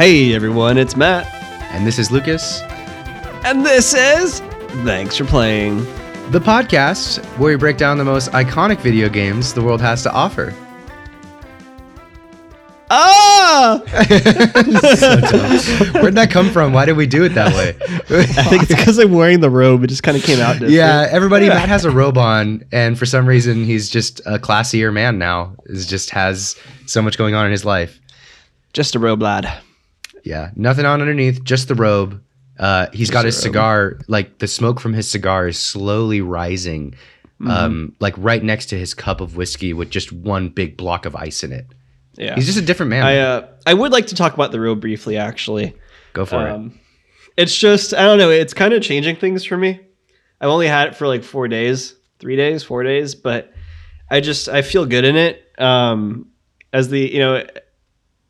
Hey everyone, it's Matt, And this is Lucas, and this is Thanks for Playing. the podcast where we break down the most iconic video games the world has to offer. Ah! Where'd that come from? Why did we do it that way? I think it's because I'm wearing the robe. It just kind of came out. different. yeah, everybody, Matt has a robe on, and for some reason, he's just a classier man now. Is just has so much going on in his life. just a robe, lad. Yeah, nothing on underneath, just the robe. Uh, he's got his cigar, like the smoke from his cigar is slowly rising, Mm-hmm. um, like right next to his cup of whiskey with just one big block of ice in it. Yeah, He's just a different man. I uh, I would like to talk about the robe briefly, actually. Go for it. Um, it's just I don't know. It's kind of changing things for me. I've only had it for like four days, three days, four days, but I just I feel good in it. Um, as the you know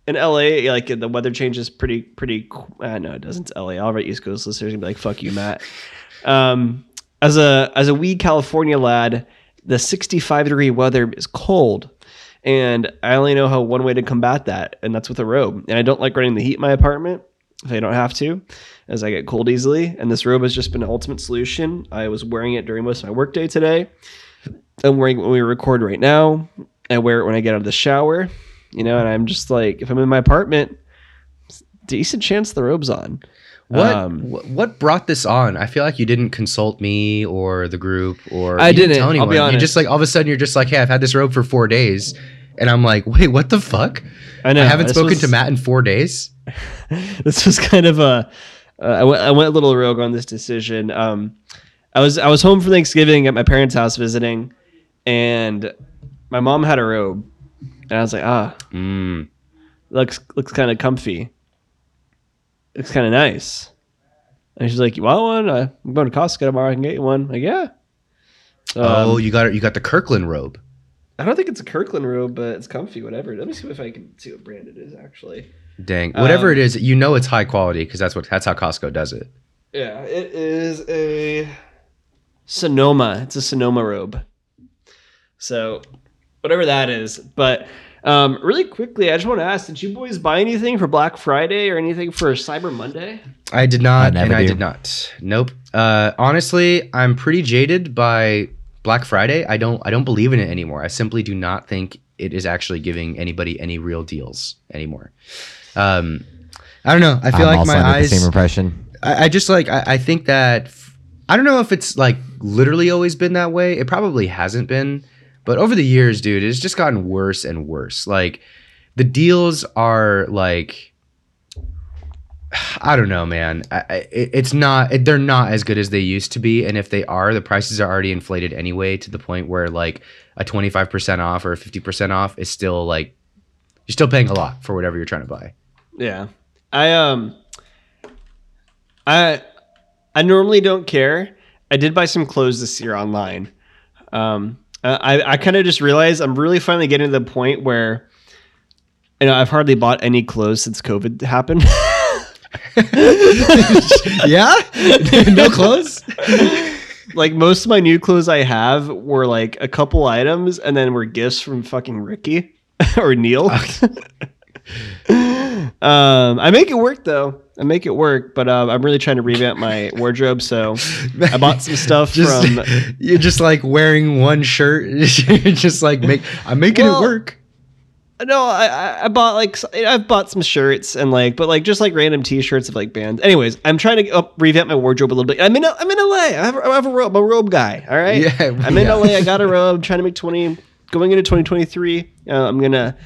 in LA, like the weather changes pretty pretty. Uh, no, it doesn't. It's LA. All right, East Coast listeners gonna be like, "Fuck you, Matt." Um, as a as a wee California lad, the 65 degree weather is cold, and I only know how one way to combat that, and that's with a robe. And I don't like running the heat in my apartment if I don't have to, as I get cold easily. And this robe has just been an ultimate solution. I was wearing it during most of my workday today. I'm wearing it when we record right now. I wear it when I get out of the shower, you know, and I'm just like, if I'm in my apartment, decent chance the robe's on. What Um, what brought this on? I feel like you didn't consult me or the group or I you didn't, tell I'll be anyone. You honest. just like all of a sudden you're just like, hey, I've had this robe for four days, and I'm like, wait, what the fuck? I know. I haven't spoken was- to Matt in four days. this was kind of a uh, I, went, went a little rogue on this decision. Um, I was I was home for Thanksgiving at my parents' house visiting, and my mom had a robe, and I was like, ah, Mm. looks looks kind of comfy. Looks kind of nice. And she's like, "You want one? Uh, I'm going to Costco tomorrow. I can get you one." Like, yeah. oh, Um, you got it. You got the Kirkland robe. I don't think it's a Kirkland robe, but it's comfy. Whatever. Let me see if I can see what brand it is. Actually, Dang, whatever um, it is, you know it's high quality because that's what that's how Costco does it. Yeah, it is a Sonoma. It's a Sonoma robe. So, whatever that is. But um, really quickly, I just want to ask: Did you boys buy anything for Black Friday or anything for Cyber Monday? I did not, I never and I did not. Nope. Uh, honestly, I'm pretty jaded by Black Friday. I don't. I don't believe in it anymore. I simply do not think it is actually giving anybody any real deals anymore. Um, I don't know. I feel I'm like also my under eyes. the same impression. I, I just like. I, I think that. f- I don't know if it's like literally always been that way. It probably hasn't been, but over the years, dude, it's just gotten worse and worse. Like the deals are like I don't know, man. I, it- it's not. It, they're not as good as they used to be, and if they are, the prices are already inflated anyway to the point where like a twenty five percent off or a fifty percent off is still like you're still paying a lot for whatever you're trying to buy. Yeah, I um, I I normally don't care. I did buy some clothes this year online. Um, I I kind of just realized I'm really finally getting to the point where, you know, I've hardly bought any clothes since COVID happened. yeah, no clothes. like most of my new clothes I have were like a couple items, and then were gifts from fucking Ricky or Neil. um, I make it work though. I make it work, but um, I'm really trying to revamp my wardrobe. So I bought some stuff just from. you're just like wearing one shirt. you're just like make I'm making Well, it work. No, I I- bought like I've bought some shirts and like, but like just like random T-shirts of like bands. Anyways, I'm trying to up, revamp my wardrobe a little bit. I'm in I'm in LA. I have, I have a robe. I'm a robe guy. All right. Yeah, I'm in yeah. LA. I got a robe. I'm trying to make 20 going into 2023. Uh, I'm gonna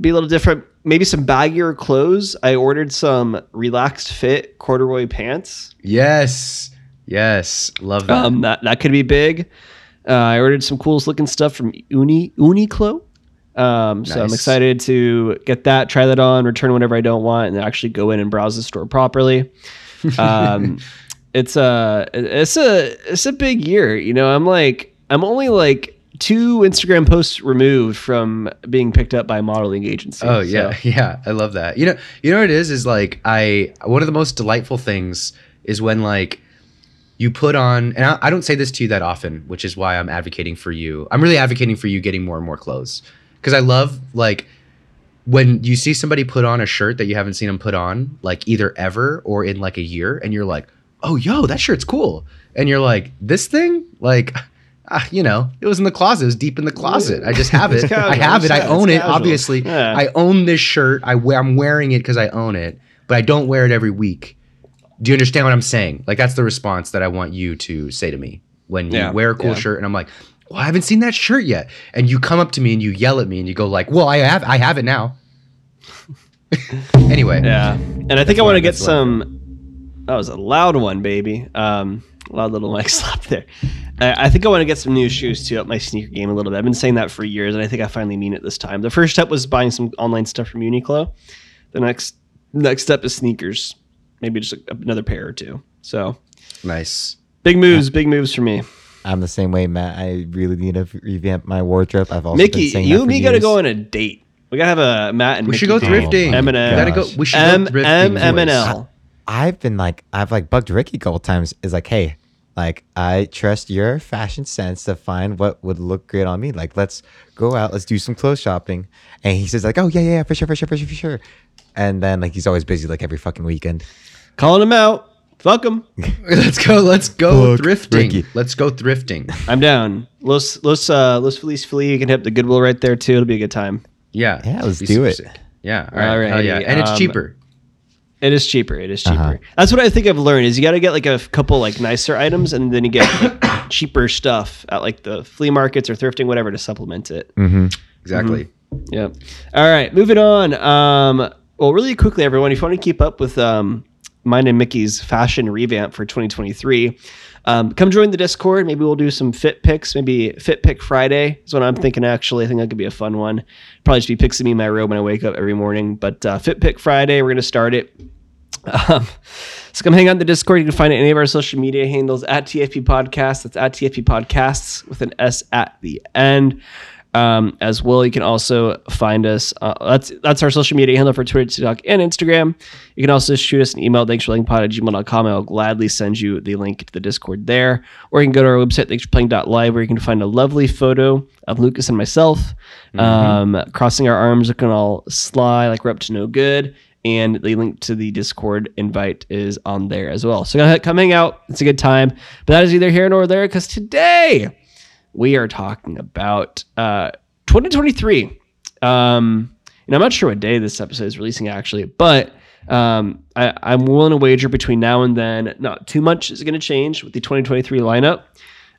be a little different. Maybe some baggier clothes. I ordered some relaxed fit corduroy pants. Yes, yes, love that. Um, that that could be big. Uh, I ordered some coolest looking stuff from Uni Uniqlo. Um, so I'm excited to get that, try that on, return whatever I don't want, and actually go in and browse the store properly. Um, it's a it's a it's a big year. You know, I'm like I'm only like two Instagram posts removed from being picked up by a modeling agency. Oh yeah, So, yeah, I love that. You know, you know what it is is like I one of the most delightful things is when like you put on and I, I don't say this to you that often, which is why I'm advocating for you. I'm really advocating for you getting more and more clothes because I love like when you see somebody put on a shirt that you haven't seen them put on, like either ever or in like a year, and you're like, oh, yo, that shirt's cool. And you're like, this thing? Like, ah, you know, it was in the closet. It was deep in the closet. I just have it. I have it. I own it. Obviously, Yeah. I own this shirt. I wear, I'm wearing it because I own it, but I don't wear it every week. Do you understand what I'm saying? Like that's the response that I want you to say to me when you Yeah, wear a cool yeah. shirt, and I'm like, well, I haven't seen that shirt yet, and you come up to me and you yell at me and you go like, well, I have, I have it now. anyway, Yeah, and I think I want to get some. That was a loud one, baby. Um, loud little mic slap there. I, I think I want to get some new shoes to up my sneaker game a little bit. I've been saying that for years, and I think I finally mean it this time. The first step was buying some online stuff from Uniqlo. The next next step is sneakers, maybe just a, another pair or two. So nice. big moves, big moves for me. I'm the same way, Matt. I really need to revamp my wardrobe. I've also been Mickey, saying you and me got to go on a date. We gotta have a Matt and We should go date. thrifting. M&M. We gotta go. We should M go thrifting. M M and boys. L. I've been like, I've like bugged Ricky a couple times. Is like, hey, like I trust your fashion sense to find what would look great on me. Like, let's go out, let's do some clothes shopping. And he says like, oh yeah, yeah, yeah, for sure, for sure, for sure, for sure. And then like he's always busy like every fucking weekend. Calling him out. Fuck him. Let's go. Let's go Fuck thrifting. Ricky. Let's go thrifting. I'm down. Los Los uh, Los Feliz Feliz. You can hit the Goodwill right there too. It'll be a good time. Yeah. Yeah, let's do it. sick. Yeah. All right. Hell yeah. And it's um, cheaper. It is cheaper. It is cheaper. Uh-huh. That's what I think I've learned is you got to get like a couple like nicer items and then you get like, cheaper stuff at like the flea markets or thrifting, whatever, to supplement it. Mm-hmm. Exactly. Yeah. All right, moving on. Um, well, really quickly, everyone, if you want to keep up with um, mine and Mickey's fashion revamp for 2023, um, come join the Discord. Maybe we'll do some fit picks. Maybe Fit Pick Friday is what I'm thinking. Actually, I think that could be a fun one. Probably just be picking me in my robe when I wake up every morning. But uh, Fit Pick Friday, we're gonna start it. Um, so come hang out in the Discord. You can find it any of our social media handles at TFP Podcasts. That's at TFP Podcasts with an S at the end. Um, as well, you can also find us. Uh, that's that's our social media handle for Twitter, TikTok, and Instagram. You can also shoot us an email, thanks for playing pod at gmail.com. I'll gladly send you the link to the Discord there. Or you can go to our website, thanks for playing.live, where you can find a lovely photo of Lucas and myself um, crossing our arms, looking all sly, like we're up to no good and the link to the Discord invite is on there as well. So go ahead, come hang out. It's a good time. But that is either here nor there because today we are talking about uh, 2023. Um, and I'm not sure what day this episode is releasing actually, but um, I, I'm willing to wager between now and then, not too much is going to change with the 2023 lineup.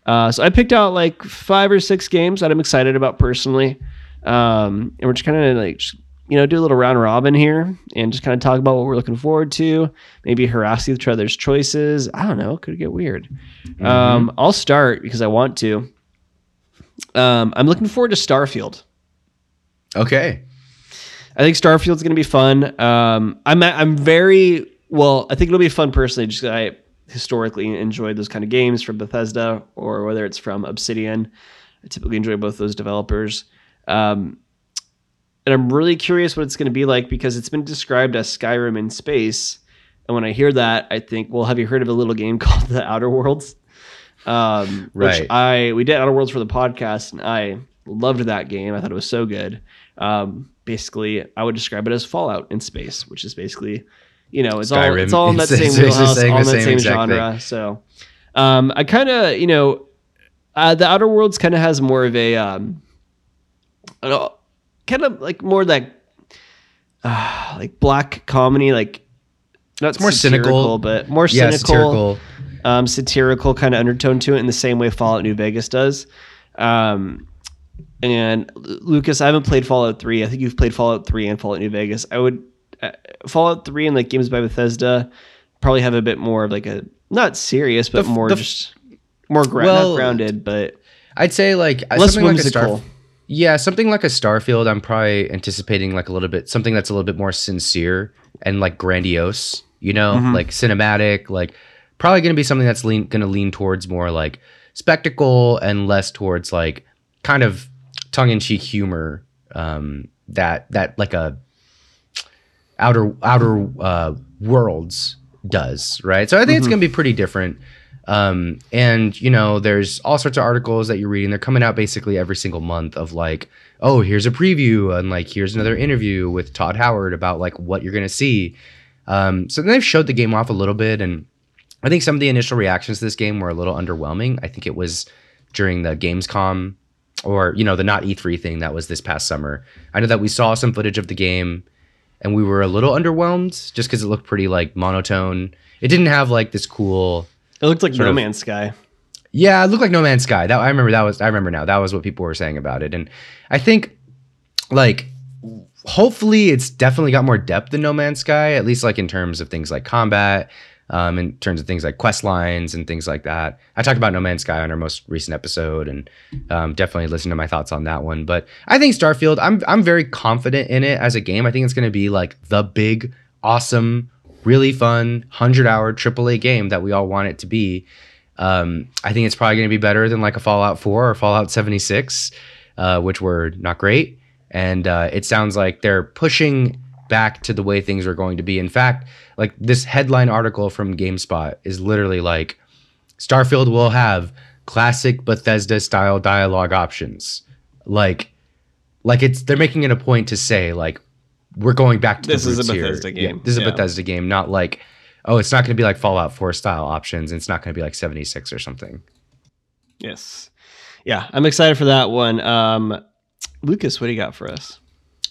Uh, so I picked out like five or six games that I'm excited about personally. Um, and we're just kind of like, just, you know, do a little round robin here and just kind of talk about what we're looking forward to. Maybe harass each other's choices. I don't know. Could get weird. Um, I'll start because I want to. Um, I'm looking forward to Starfield. Okay. I think Starfield's going to be fun. Um, I'm I'm very well. I think it'll be fun personally. Just I historically enjoyed those kind of games from Bethesda or whether it's from Obsidian. I typically enjoy both those developers. Um, and I'm really curious what it's going to be like because it's been described as Skyrim in space. And when I hear that, I think, well, have you heard of a little game called The Outer Worlds? Um, Right. Which I we did Outer Worlds for the podcast, and I loved that game. I thought it was so good. Um, basically, I would describe it as Fallout in space, which is basically, you know, it's all it's all in that It's same essentially wheelhouse, all in that same same genre. So, um, I kind of, you know, uh, the Outer Worlds kind of has more of a, um, kind of like more like, uh, like black comedy, like not more cynical. but more Yeah, cynical, satirical. Um, satirical kind of undertone to it in the same way Fallout New Vegas does. Um, and Lucas, I haven't played Fallout 3. I think you've played Fallout 3 and Fallout New Vegas. I would uh, Fallout 3 and like games by Bethesda probably have a bit more of like a not serious, but The more the just more Well, grounded, but I'd say like uh, less something like a whimsical. Star. Yeah, something like a Starfield. I'm probably anticipating like a little bit something that's a little bit more sincere and like grandiose. You know, Mm-hmm. like cinematic. Like probably going to be something that's lean going to lean towards more like spectacle and less towards like kind of tongue in cheek humor. Um, that that like a outer outer uh, worlds does right. So I think it's Mm-hmm. going to be pretty different. Um, and you know, there's all sorts of articles that you're reading. They're coming out basically every single month of like, oh, here's a preview and like here's another interview with Todd Howard about like what you're gonna see. Um, so then they've showed the game off a little bit, and I think some of the initial reactions to this game were a little underwhelming. I think it was during the Gamescom or you know the not E3 thing that was this past summer. I know that we saw some footage of the game and we were a little underwhelmed just because it looked pretty like monotone. It didn't have like this cool. It looked like No of- Man's Sky. Yeah, it looked like No Man's Sky. That I remember. That was I remember now. That was what people were saying about it, and I think like hopefully it's definitely got more depth than No Man's Sky. At least like in terms of things like combat, um, in terms of things like quest lines and things like that. I talked about No Man's Sky on our most recent episode, and um, definitely listen to my thoughts on that one. But I think Starfield, I'm I'm very confident in it as a game. I think it's going to be like the big, awesome, really fun hundred hour AAA game that we all want it to be. Um, I think it's probably going to be better than like a Fallout 4 or Fallout 76, uh, which were not great. And uh, it sounds like they're pushing back to the way things are going to be. In fact, like this headline article from GameSpot is literally like Starfield will have classic Bethesda style dialogue options. Like, like it's they're making it a point to say like we're going back to This the is a roots here. Bethesda Yeah, game. this is Yeah. a Bethesda game, not like oh, it's not going to be like Fallout 4 style options. And it's not going to be like 76 or something. Yes. Yeah, I'm excited for that one. Um, Lucas, what do you got for us?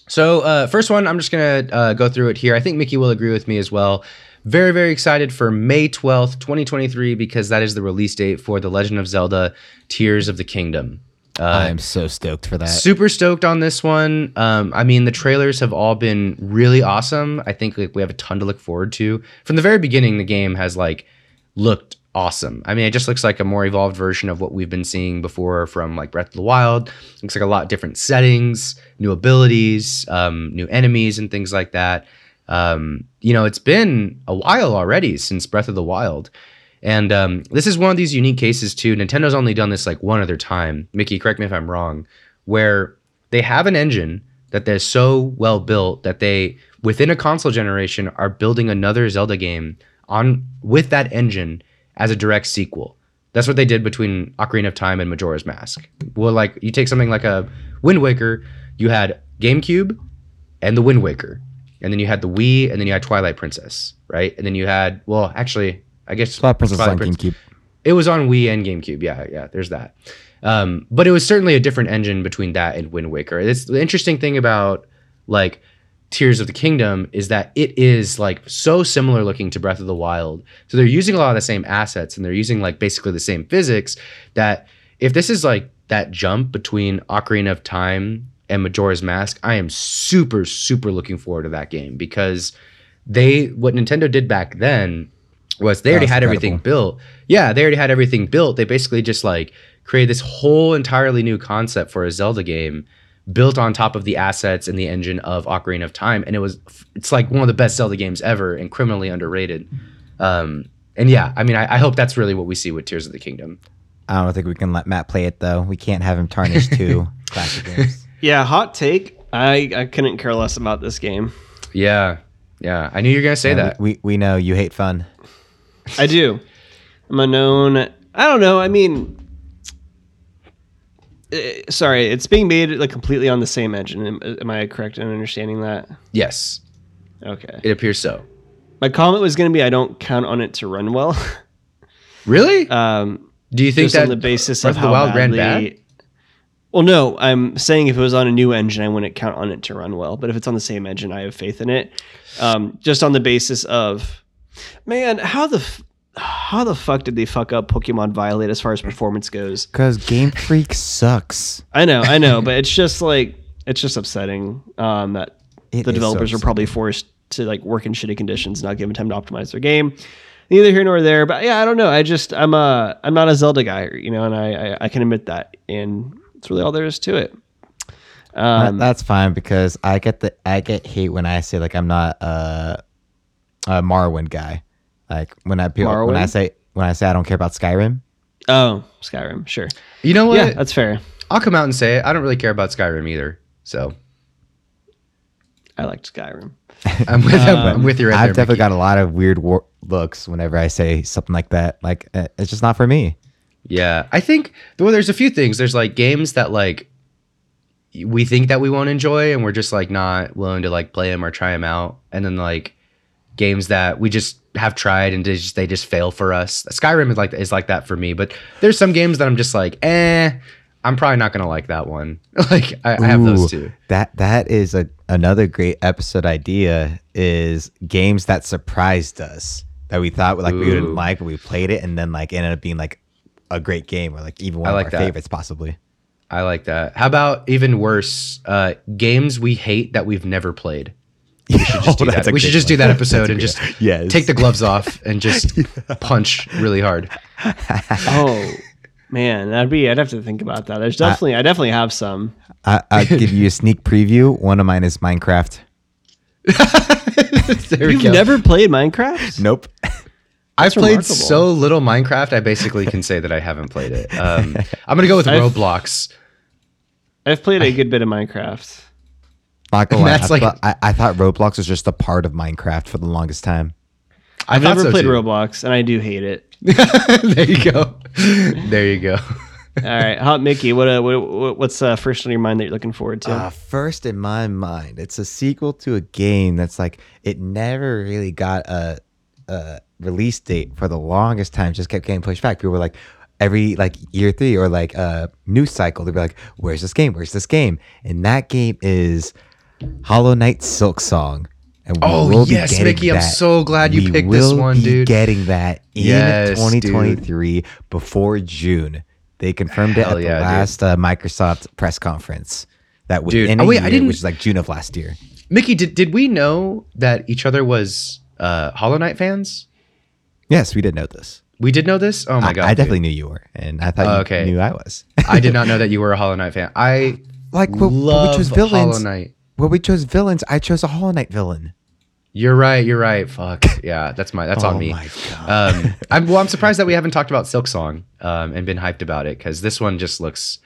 So, uh, first one, I'm just going to uh, go through it here. I think Mickey will agree with me as well. Very, very excited for May 12th, 2023, because that is the release date for The Legend of Zelda Tears of the Kingdom. Uh, I'm so stoked for that. Super stoked on this one. Um, I mean, the trailers have all been really awesome. I think like we have a ton to look forward to. From the very beginning, the game has like looked awesome. I mean, it just looks like a more evolved version of what we've been seeing before from like Breath of the Wild. Looks like a lot different settings, new abilities, um, new enemies, and things like that. Um, you know, it's been a while already since Breath of the Wild. And um, this is one of these unique cases too. Nintendo's only done this like one other time. Mickey, correct me if I'm wrong, where they have an engine that they're so well built that they within a console generation are building another Zelda game on with that engine as a direct sequel. That's what they did between Ocarina of Time and Majora's Mask. Well, like you take something like a Wind Waker, you had GameCube and the Wind Waker, and then you had the Wii, and then you had Twilight Princess, right? And then you had well, actually, I guess Twilight Princess Twilight on Prince- GameCube. it was on Wii and GameCube. Yeah, yeah. There's that. Um, but it was certainly a different engine between that and Wind Waker. It's the interesting thing about like Tears of the Kingdom is that it is like so similar looking to Breath of the Wild. So they're using a lot of the same assets and they're using like basically the same physics. That if this is like that jump between Ocarina of Time and Majora's Mask, I am super super looking forward to that game because they what Nintendo did back then was they already That's had everything built. Yeah, they already had everything built. They basically just like created this whole entirely new concept for a Zelda game built on top of the assets and the engine of Ocarina of Time and it was it's like one of the best Zelda games ever and criminally underrated. Um and yeah, I mean I, I hope that's really what we see with Tears of the Kingdom. I don't think we can let Matt play it though. We can't have him tarnish two classic games. Yeah, hot take. I, I couldn't care less about this game. Yeah. Yeah. I knew you were gonna say Yeah, that. We, we we know you hate fun. I do. I'm a known. I don't know. I mean, sorry, it's being made like completely on the same engine. Am, am I correct in understanding that? yes. Okay. It appears so. My comment was going to be I don't count on it to run well. Really? um, Do you think that on the basis Breath of of how the Wild ran badly- bad? Well, no, I'm saying if it was on a new engine, I wouldn't count on it to run well. But if it's on the same engine, I have faith in it. Um, just on the basis of, man, how the f- how the fuck did they fuck up Pokemon Violet as far as performance goes? Because Game Freak sucks. I know, I know, but it's just like it's just upsetting um, that It the is so developers are probably forced to like work in shitty conditions, not given time to optimize their game. Neither here nor there, but yeah, I don't know. I just I'm a I'm not a Zelda guy, you know, and I I, I can admit that, and that's really all there is to it. Um, that's fine because I get the I get hate when I say like I'm not a, a Marwin guy. Like when I pe- when I say when I say I don't care about Skyrim. oh, Skyrim, sure, You know what? yeah, that's fair. I'll come out and say it. I don't really care about Skyrim either. So I liked Skyrim. I'm with, I'm, I'm with you right I've there. definitely Mickey. got a lot of weird war- looks whenever I say something like that. Like uh, it's just not for me. Yeah, I think well, there's a few things. There's like games that like we think that we won't enjoy, and we're just like not willing to like play them or try them out. And then like games that we just have tried and they just they just fail for us. Skyrim is like is like that for me. But there's some games that I'm just like, eh, I'm probably not gonna like that one. like I, I have those too. That that is a another great episode idea is games that surprised us that we thought like we wouldn't like, but we played it and then like ended up being like a great game or like even one I of like our that. favorites possibly. I like that. How about even worse, uh, games we hate that we've never played? We should just do that. We should just do that episode and just yes. take the gloves off and just punch really hard. Oh man, that'd be. I'd have to think about that. There's definitely. I definitely have some. I, I'll give you a sneak preview. One of mine is Minecraft. there You've go. never played Minecraft? Nope. I've played remarkable. so little Minecraft. I basically can say that I haven't played it. Um, I'm gonna go with I've- Roblox. I've played a good bit of Minecraft. Not gonna lie, That's I, like- thought, I, I thought Roblox was just a part of Minecraft for the longest time. I I've never so, played too. Roblox, and I do hate it. there you go. There you go. All right, Hot Mickey, what, uh, what what- what's uh, first on your mind that you're looking forward to? Uh, first in my mind, it's a sequel to a game that's like it never really got a, a release date for the longest time. Just kept getting pushed back. People were like, every like year three or like uh news cycle, they'd be like, "Where's this game? Where's this game?" And that game is Hollow Knight Silksong. And we Oh, will yes, getting Mickey, I'm so glad you We picked this will one, be dude. Getting that in Yes, dude. 2023 before June. They confirmed it at the yeah, dude. last uh, Microsoft press conference. That Dude, within oh, a wait, I didn't- which is like June of last year. Mickey, did did we know that each other was uh, Hollow Knight fans? Yes, we did know this. We did know this. Oh my I, god! I dude. definitely knew you were, and I thought Oh, you okay. knew I was. I did not know that you were a Hollow Knight fan. I like what, love we chose Hollow. Knight. When we chose villains, I chose a Hollow Knight villain. You're right. You're right. Fuck. Yeah, that's my that's oh on me. Oh my god! Um, I'm well. I'm surprised that we haven't talked about Silksong um, and been hyped about it because this one just looks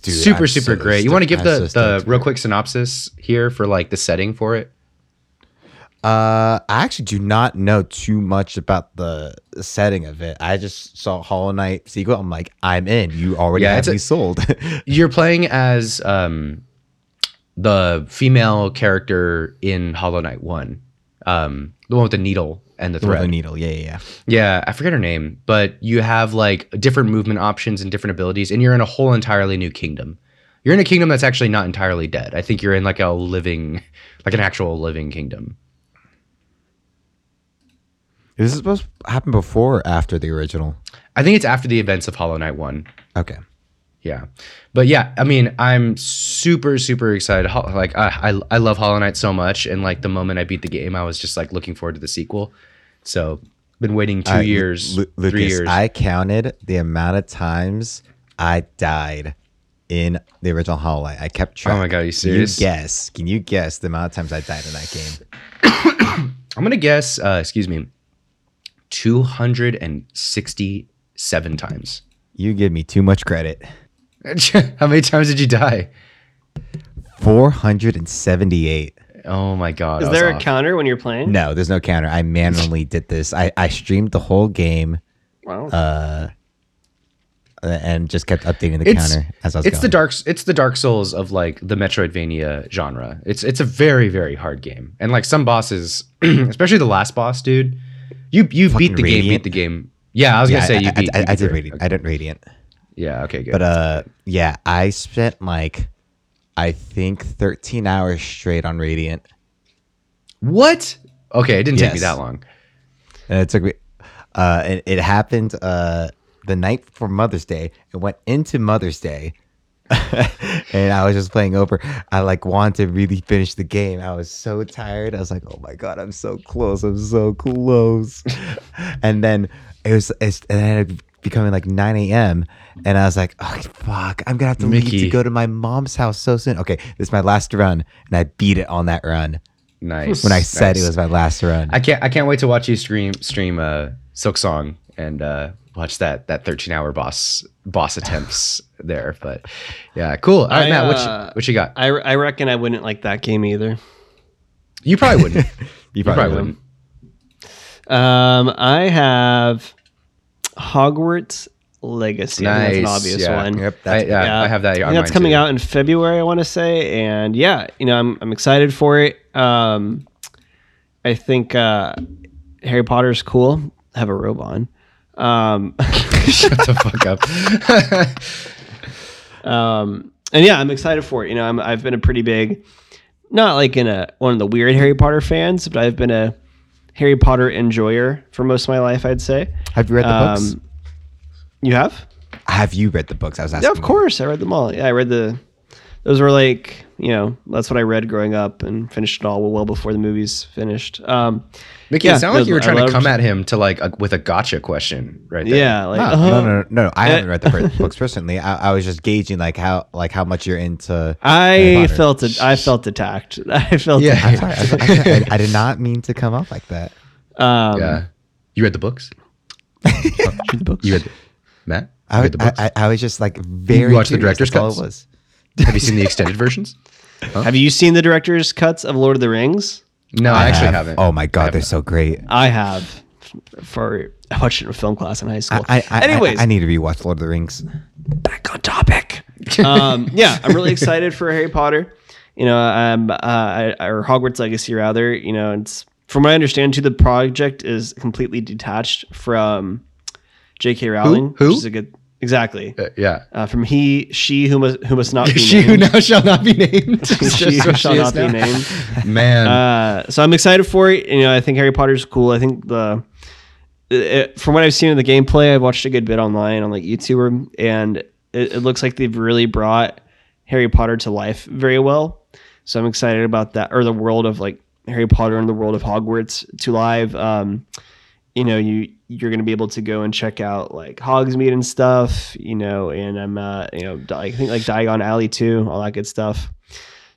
Dude, super I'm super so great. You want to give I'm the so the real quick synopsis here for like the setting for it? Uh, I actually do not know too much about the setting of it. I just saw Hollow Knight sequel. I'm like, I'm in. You already Yeah, have me sold. You're playing as um, the female character in Hollow Knight One, um, the one with the needle and the With thread. a needle. Yeah, yeah, yeah. Yeah, I forget her name, but you have like different movement options and different abilities, and you're in a whole entirely new kingdom. You're in a kingdom that's actually not entirely dead. I think you're in like a living, like an actual living kingdom. Is this supposed to happen before or after the original? I think it's after the events of Hollow Knight One. Okay. Yeah, but yeah, I mean, I'm super super excited. Like I I, I love Hollow Knight so much, and like the moment I beat the game, I was just like looking forward to the sequel. So been waiting two All right, Lu- years, Lu- Lucas, three years. I counted the amount of times I died in the original Hollow Knight. I kept track. Oh my God, are you Can you serious? guess? Can you guess the amount of times I died in that game? I'm gonna guess. Uh, excuse me, two hundred and sixty-seven times. You give me too much credit. How many times did you die? 478. Oh my god! Is I there a off. counter when you're playing? No, there's no counter. I manually did this. I, I streamed the whole game Wow. uh, and just kept updating the It's- counter as I was It's the dark. It's the Dark Souls of like the Metroidvania genre. It's it's a very very hard game, and like some bosses, especially the last boss, dude. You you beat Fucking the game. Beat the game. Yeah, I was Yeah, gonna say I, you I- beat. I, you I did the- Radiant. I did Radiant. Yeah. Okay. Good. But uh, yeah, I spent like I think 13 hours straight on Radiant, what? Okay, it didn't take me that long. and it took me. Uh, it, it happened uh the night before Mother's Day. It went into Mother's Day, and I was just playing over. I like wanted to really finish the game. I was so tired. I was like, oh my god, I'm so close. I'm so close. and then it was, it's, and then it becoming like 9 a.m. And I was like, oh fuck, I'm gonna have to leave to go to my mom's house so soon. Okay, this is my last run, and I beat it on that run Nice. when I said nice. it was my last run. I can't. I can't wait to watch you stream stream uh, Silksong and uh, watch that that 13 hour boss boss attempts there. But yeah, cool. All right, I, Matt, what uh, you, what you got? I, I reckon I wouldn't like that game either. You probably wouldn't. You probably probably wouldn't. Um, I have Hogwarts Legacy. I think that's an Nice, obvious yeah. one. Yep. I, That's, yeah, I have that. That's coming too. out in February, I want to say, and yeah, you know, I'm I'm excited for it. Um, I think uh, Harry Potter's cool. I have a robe on. Um, Shut the fuck up. um, and yeah, I'm excited for it. You know, I'm, I've been a pretty big, not like in a one of the weird Harry Potter fans, but I've been a Harry Potter enjoyer for most of my life. I'd say. have you read the books? Um, You have? Have you read the books? I was asking. Yeah, of you. course. I read them all. Yeah, I read the. Those were like you know that's what I read growing up and finished it all well before the movies finished. Um, Mickey, Yeah, it sounded like you were trying to come at him to like a, with a gotcha question right there. yeah, like No, uh-huh. no, no, no, no. I haven't read the books personally. I, I was just gauging like how like how much you're into. I felt it. I felt attacked. I felt Yeah. I'm sorry. I, I, I, I did not mean to come off like that. Um, Yeah. You read the books? read the books. You read the, Matt? I, read the I, books? I, I was just like very. You watched the director's That's all cuts? it was. have you seen the extended versions? Have you seen the director's cuts of Lord of the Rings? No, I, actually have. haven't. Oh my god, they're so great. I have. For I watched it in film class in high school. I, I, I, Anyways, I, I need to rewatch Lord of the Rings. back on topic. um, yeah, I'm really excited for Harry Potter. You know, um, uh, or Hogwarts Legacy rather. You know, it's from what I understand, too, the project is completely detached from J.K. Rowling. Who? Which is a good exactly. Uh, yeah. Uh, from he, she who must who must not be she who named. now shall not be named. she who shall not be named. Man. Uh, so I'm excited for it. You know, I think Harry Potter's cool. I think the it, from what I've seen in the gameplay, I've watched a good bit online on like YouTube, and it, it looks like they've really brought Harry Potter to life very well. So I'm excited about that, or the world of like Harry Potter and the world of Hogwarts to live. Um, you know, you you're gonna be able to go and check out like Hogsmeade and stuff. You know, and I'm uh, you know I think like Diagon Alley too, all that good stuff.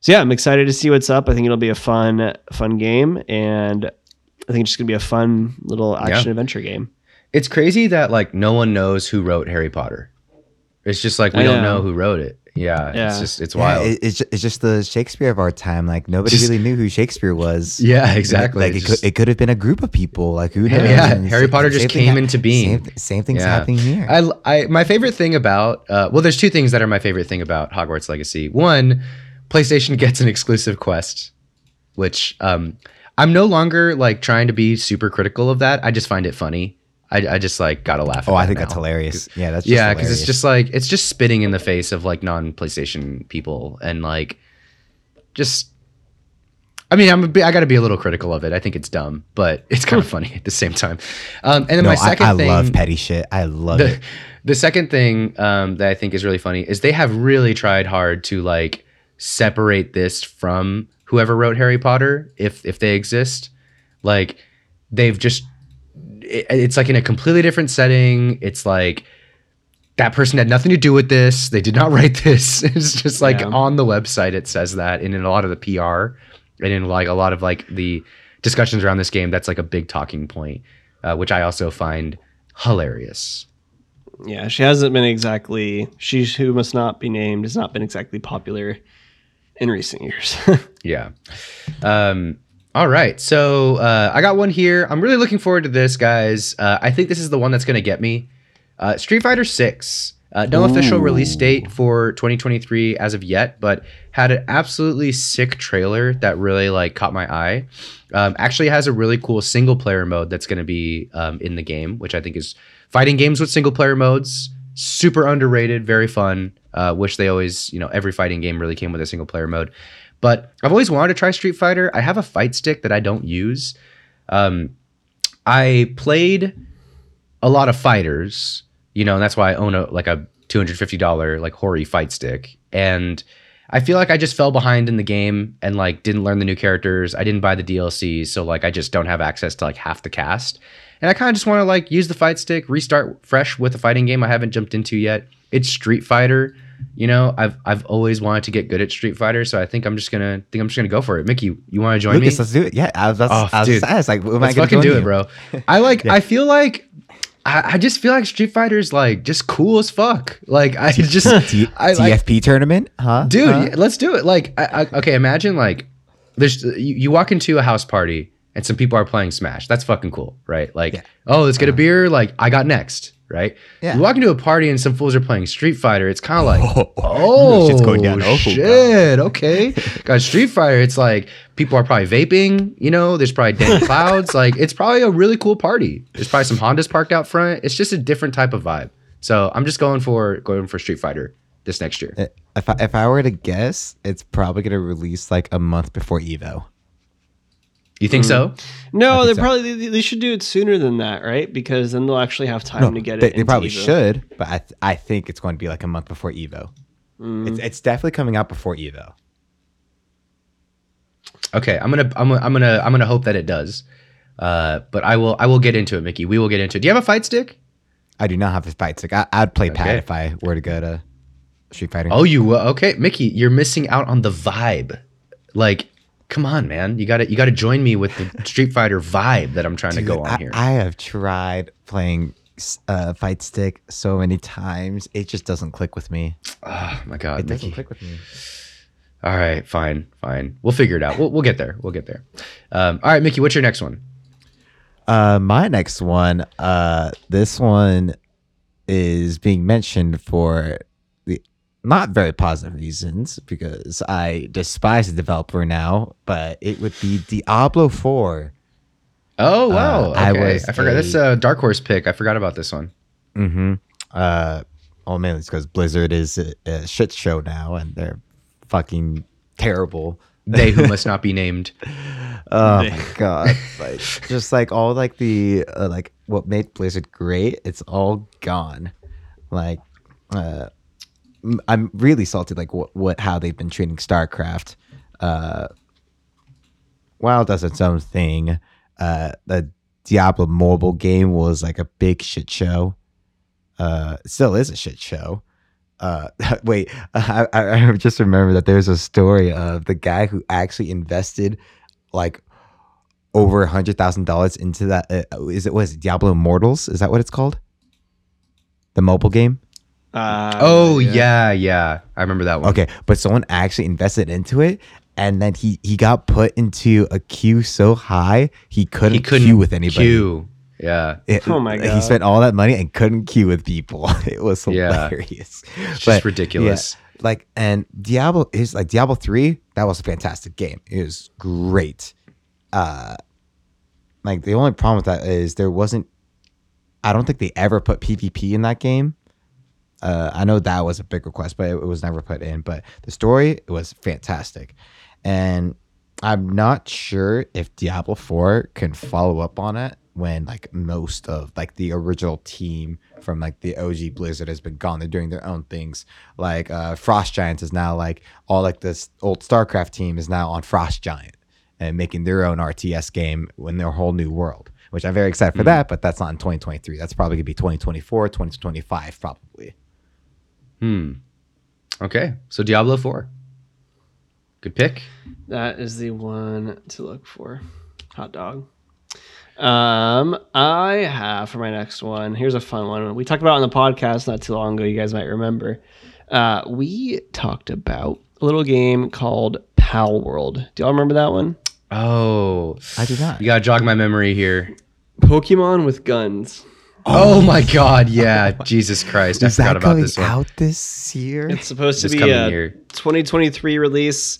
So yeah, I'm excited to see what's up. I think it'll be a fun, fun game, and I think it's just gonna be a fun little action Yeah. adventure game. it's crazy that like no one knows who wrote Harry Potter. It's just like we don't know who wrote it. Yeah. It's just it's Yeah, wild. it- it's, just, it's just the Shakespeare of our time. Like nobody Just- really knew who Shakespeare was. yeah, exactly. Like it, It's just- could, it could have been a group of people. Like who knows? Yeah, And Harry Potter just same thing came hap- into being. Same, same thing's Yeah. happening here. I, I my favorite thing about uh, well, there's two things that are my favorite thing about Hogwarts Legacy. One, PlayStation gets an exclusive quest, which um, I'm no longer like trying to be super critical of that. I just find it funny. I, I just like gotta laugh. At oh, I think now. that's hilarious. Yeah, that's just yeah, because it's just like it's just spitting in the face of like non PlayStation people and like just. I mean, I'm a I got to be a little critical of it. I think it's dumb, but it's kind of funny at the same time. Um, and then no, my I, second I thing, love petty shit. I love the, it. the second thing um, that I think is really funny is they have really tried hard to like separate this from whoever wrote Harry Potter, if if they exist. Like they've just it, it's like in a completely different setting. It's like that person had nothing to do with this. They did not write this. It's just like Yeah. on the website it says that, and in a lot of the PR and in like a lot of like the discussions around this game, that's like a big talking point, uh, which I also find hilarious. Yeah, she hasn't been exactly. She who must not be named has not been exactly popular in recent years. Yeah. Um, all right. So uh, I got one here. I'm really looking forward to this, guys. Uh, I think this is the one that's going to get me. Uh, Street Fighter 6. Uh, no official release date for 2023 as of yet, but had an absolutely sick trailer that really like caught my eye. Um, actually has a really cool single player mode that's going to be um, in the game, which I think is fighting games with single player modes. Super underrated, very fun. Uh, wish they always, you know, every fighting game really came with a single player mode. But I've always wanted to try Street Fighter. I have a fight stick that I don't use. Um, I played a lot of fighters, you know, and that's why I own a like a two hundred fifty dollar like Hori fight stick. And I feel like I just fell behind in the game and like didn't learn the new characters. I didn't buy the DLC, so like I just don't have access to like half the cast. And I kind of just want to like use the fight stick, restart fresh with a fighting game I haven't jumped into yet. It's Street Fighter. You know, I've I've always wanted to get good at Street Fighter, so I think I'm just gonna think I'm just gonna go for it. Mickey, you want to join Lucas, me? let's do it. Yeah, I was, I was, Oh, I was dude. I was like, am I Let's gonna fucking do it, you? bro. I like. I feel like. I, I just feel like Street Fighter's like just cool as fuck. Like I just, T- I like, TFP tournament, huh? dude. Huh? yeah, let's do it. Like, I, I, okay, imagine like there's you, you walk into a house party and some people are playing Smash. That's fucking cool, right? Like, Yeah. oh, let's get a uh-huh. beer. Like, I got next, right? Yeah. You walk into a party and some fools are playing Street Fighter. It's kind of like, Oh, oh, shit's going down. Oh, shit. Okay, got Street Fighter. It's like people are probably vaping. You know, there's probably dank clouds. Like, it's probably a really cool party. There's probably some Hondas parked out front. It's just a different type of vibe. So I'm just going for going for Street Fighter this next year. If I, if I were to guess, it's probably gonna release like a month before Evo. You think so? No, they so. probably they, they should do it sooner than that, right? Because then they'll actually have time to get they, it. they into probably Evo. should, but I th- I think it's going to be like a month before Evo. Mm. It's it's definitely coming out before Evo. Okay, I'm gonna I'm gonna I'm gonna I'm gonna hope that it does. Uh, but I will I will get into it, Mickey. We will get into it. Do you have a fight stick? I do not have a fight stick. I, I'd play Okay. pad if I were to go to Street Fighter. Oh, you will? okay, Mickey? You're missing out on the vibe. Like, come on, man. You got to you got to join me with the Street Fighter vibe that I'm trying to go on I, here. I have tried playing uh, fight stick so many times. It just doesn't click with me. oh my god, It doesn't Mickey. click with me. All right, fine, fine. We'll figure it out. We'll, we'll get there. We'll get there. Um, all right, Mickey. What's your next one? Uh, my next one, uh, this one is being mentioned for not very positive reasons because I despise the developer now, but it would be Diablo 4. Oh wow, I okay. I, was forgot. a- That's a dark horse pick. I forgot about this one. Mm-hmm. Uh, oh man, it's because Blizzard is a, a shit show now and they're fucking terrible. They who must not be named. Oh They- my god! Like just like all like the uh, like what made Blizzard great, it's all gone. Like, uh, I'm really salty. Like what what how they've been treating StarCraft. Uh, WoW does its own thing. Uh, the Diablo mobile game was like a big shit show. Uh, still is a shit show. Uh, wait, I, I just remember that there's a story of the guy who actually invested like over a hundred thousand dollars into that. Uh, is it was Diablo Immortals? Is that what it's called? The mobile game. Uh, Oh yeah, yeah. I remember that one. Okay, but someone actually invested into it, and then he he got put into a queue so high he couldn't, He couldn't queue with anybody. Queue. Yeah. It- Oh my god. He spent all that money and couldn't queue with people. It was Yeah. hilarious. It's just But, ridiculous. yeah, like and Diablo is like Diablo 3, that was a fantastic game. It was great. Uh like the only problem with that is there wasn't I don't think they ever put PvP in that game. Uh, I know that was a big request, but it, it was never put in. But the story was fantastic, and I'm not sure if Diablo 4 can follow up on it when like most of like the original team from like the OG Blizzard has been gone. They're doing their own things. Like uh, Frost Giants is now like all like this old StarCraft team is now on Frost Giant and making their own RTS game in their whole new world. Which I'm very excited for that, but that's not in 2023. That's probably gonna be 2024, 2025, probably. Hmm. Okay. So Diablo 4. Good pick. That is the one to look for. Hot dog. Um, I have for my next one. Here's a fun one. We talked about it on the podcast not too long ago. You guys might remember. Uh, we talked about a little game called Palworld. Do y'all remember that one? Oh, I do not. you gotta jog my memory here. Pokemon with guns. Oh, my God! Yeah, Jesus Christ! I Is forgot that about coming this one. out this year? It's supposed to This be coming a year. 2023 release.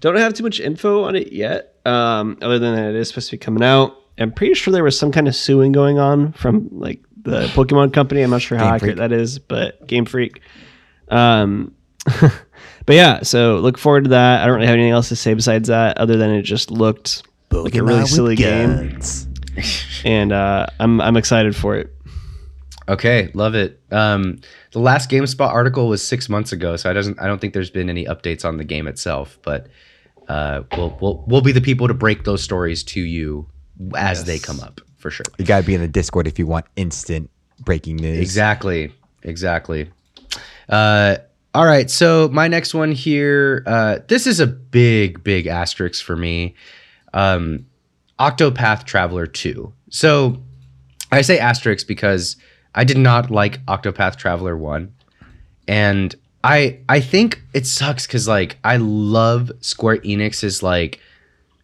Don't have too much info on it yet, um, other than that it is supposed to be coming out. I'm pretty sure there was some kind of suing going on from like the Pokemon company. I'm not sure how Game accurate Freak. that is, but Game Freak. Um, but yeah, so look forward to that. I don't really have anything else to say besides that, other than it just looked like a really silly with game, and uh, I'm I'm excited for it. Okay, love it. Um, the last GameSpot article was six months ago, so I doesn't. I don't think there's been any updates on the game itself, but uh, we'll we'll we'll be the people to break those stories to you as they come up for sure. You gotta be in the Discord if you want instant breaking news. Exactly. Exactly. Uh, all right. So my next one here. Uh, this is a big, big asterisk for me. Um, Octopath Traveler Two. So I say asterisk because I did not like Octopath Traveler One, and I I think it sucks because like I love Square Enix's like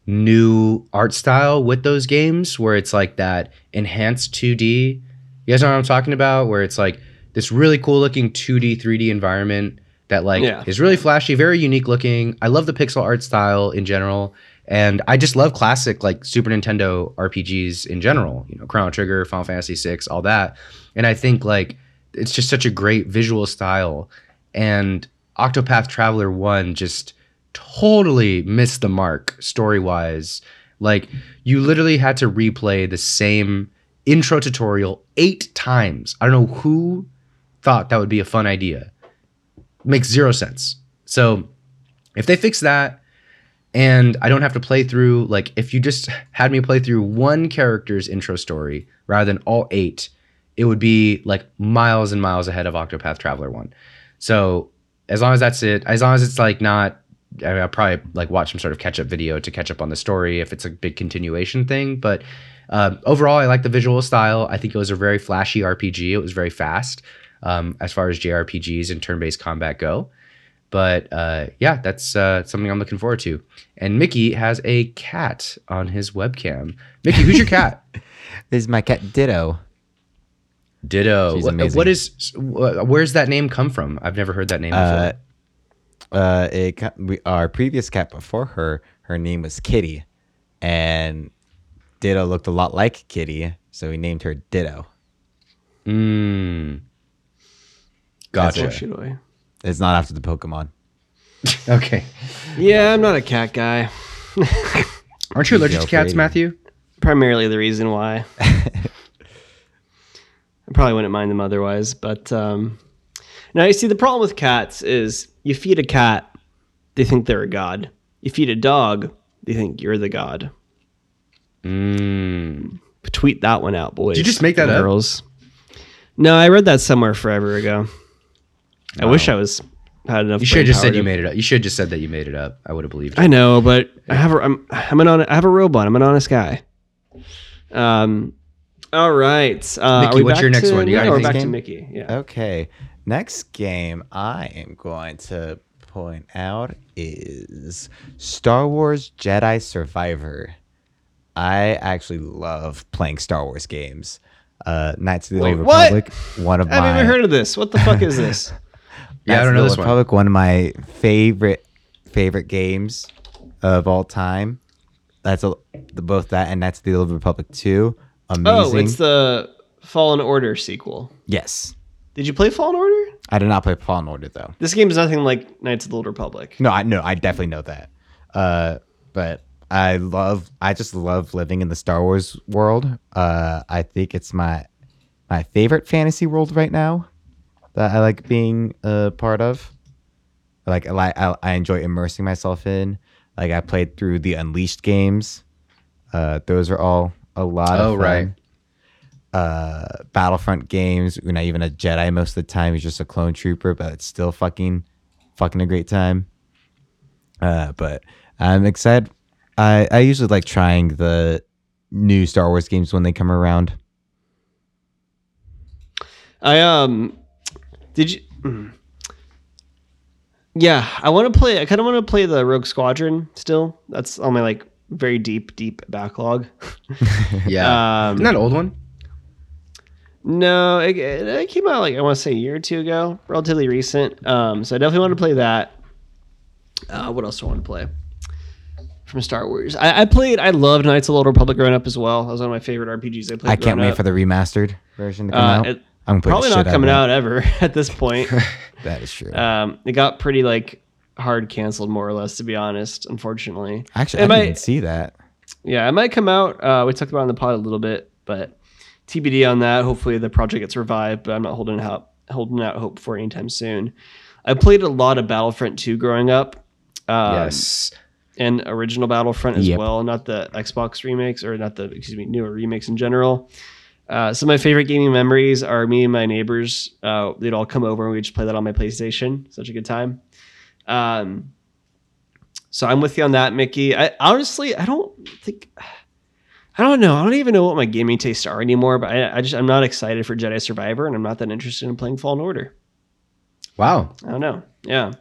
new art style with those games where it's like that enhanced 2D. You guys know what I'm talking about? Where it's like this really cool looking 2D, 3D environment that like Yeah. is really flashy, very unique looking. I love the pixel art style in general. And I just love classic like Super Nintendo RPGs in general, you know, Chrono Trigger, Final Fantasy VI, all that. And I think like it's just such a great visual style. And Octopath Traveler 1 just totally missed the mark story wise. Like you literally had to replay the same intro tutorial eight times. I don't know who thought that would be a fun idea. Makes zero sense. So if they fix that and I don't have to play through like if you just had me play through one character's intro story rather than all eight, it would be like miles and miles ahead of Octopath Traveler 1. So as long as that's it, as long as it's like not I mean, I'll probably like watch some sort of catch up video to catch up on the story if it's a big continuation thing. But um, overall, I like the visual style. I think it was a very flashy RPG. It was very fast um, as far as JRPGs and turn based combat go. But uh, yeah, that's uh, something I'm looking forward to. And Mickey has a cat on his webcam. Mickey, who's your cat? This is my cat Ditto. Ditto. She's What- amazing. what is? Where's that name come from? I've never heard that name before. Uh, uh, it, we, our previous cat before her, her name was Kitty, and Ditto looked a lot like Kitty, so we named her Ditto. Mm. Gotcha. Shoot away. It's not after the Pokemon. Okay. Yeah, I'm not a cat guy. Aren't you allergic to cats, Matthew? Primarily the reason why. I probably wouldn't mind them otherwise, but um, now you see the problem with cats is you feed a cat, they think they're a god. You feed a dog, they think you're the god. Mm. Tweet that one out, boys. Did you just make that and up? girls. No, I read that somewhere forever ago. I wish I was had enough. You should have just brain said you made it up. You should have just said that you made it up. I would have believed it. I know, but I have a, I'm I'm an on, I have a robot. I'm an honest guy. Um, all right. Uh, Mickey, are we what's your next to one? You got Nina or anything? back to Mickey? Yeah. Okay. Next game I am going to point out is Star Wars Jedi Survivor. I actually love playing Star Wars games. Uh, Knights of the Wait, Old what? Republic, one of I haven't my even heard of this. What the fuck is this? Yeah, I don't know the this Old one. Republic, one of my favorite favorite games of all time. That's a, the, both that and that's the Old Republic 2. Amazing. Oh, it's the Fallen Order sequel. yes. Did you play Fallen Order? I did not play Fallen Order though. This game is nothing like Knights of the Old Republic. No, I no, I definitely know that. Uh, but I love, I just love living in the Star Wars world. Uh, I think it's my my favorite fantasy world right now that I like being a part of. Like, I, I, I enjoy immersing myself in. Like, I played through the Unleashed games. Uh, those are all a lot Oh, of fun. right. Uh, Battlefront games. You're not even a Jedi most of the time. You're just a clone trooper, but it's still fucking, fucking a great time. Uh, but I'm excited. I I usually like trying the new Star Wars games when they come around. I um, did you? mm. Yeah, I want to play. I kind of want to play the Rogue Squadron still. That's on my like very deep, deep backlog. Yeah. Um, Isn't that an old one? No, it, it it came out like I want to say a year or two ago, relatively recent. Um, so I definitely want to play that. Uh, what else do I want to play from Star Wars? I, I played. I loved Knights of the Old Republic growing up as well. That was one of my favorite RPGs I played. I can't wait up. for the remastered version to come Uh, out. it- I'm gonna play the probably not coming it. out ever at this point. That is true. um, it got pretty like hard canceled, more or less, to be honest. Unfortunately, Actually, it I might- didn't see that. yeah, it might come out. Uh, we talked about it on the pod a little bit, but TBD on that. Hopefully, the project gets revived, but I'm not holding out holding out hope for anytime soon. I played a lot of Battlefront 2 growing up. Um, yes. and original Battlefront as Yep. well, not the Xbox remakes or not the excuse me newer remakes in general. Uh, some of my favorite gaming memories are me and my neighbors. Uh, they'd all come over and we'd just play that on my PlayStation. Such a good time. Um, so I'm with you on that, Mickey. I honestly, I don't think, I don't know. I don't even know what my gaming tastes are anymore. But I, I just, I'm not excited for Jedi Survivor, and I'm not that interested in playing Fallen Order. Wow. I don't know. Yeah.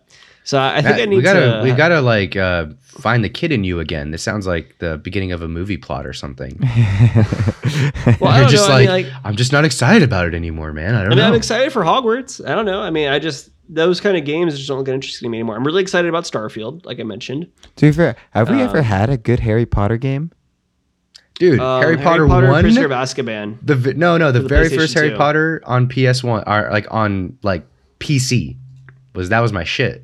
So I I think Matt, I need we gotta to. we gotta like uh, find the kid in you again. This sounds like the beginning of a movie plot or something. Well, I You're don't just know. like, I mean, like, I'm just not excited about it anymore, man. I don't I mean, know. I'm excited for Hogwarts. I don't know. I mean, I just those kind of games just don't look interesting to me anymore. I'm really excited about Starfield, like I mentioned. to be fair, have we ever Um, had a good Harry Potter game? Dude, Um, Harry Potter one. Prisoner of Azkaban. The vi- no, no, the, the very first Harry 2. Potter on PS One, or like on like PC, was that was my shit.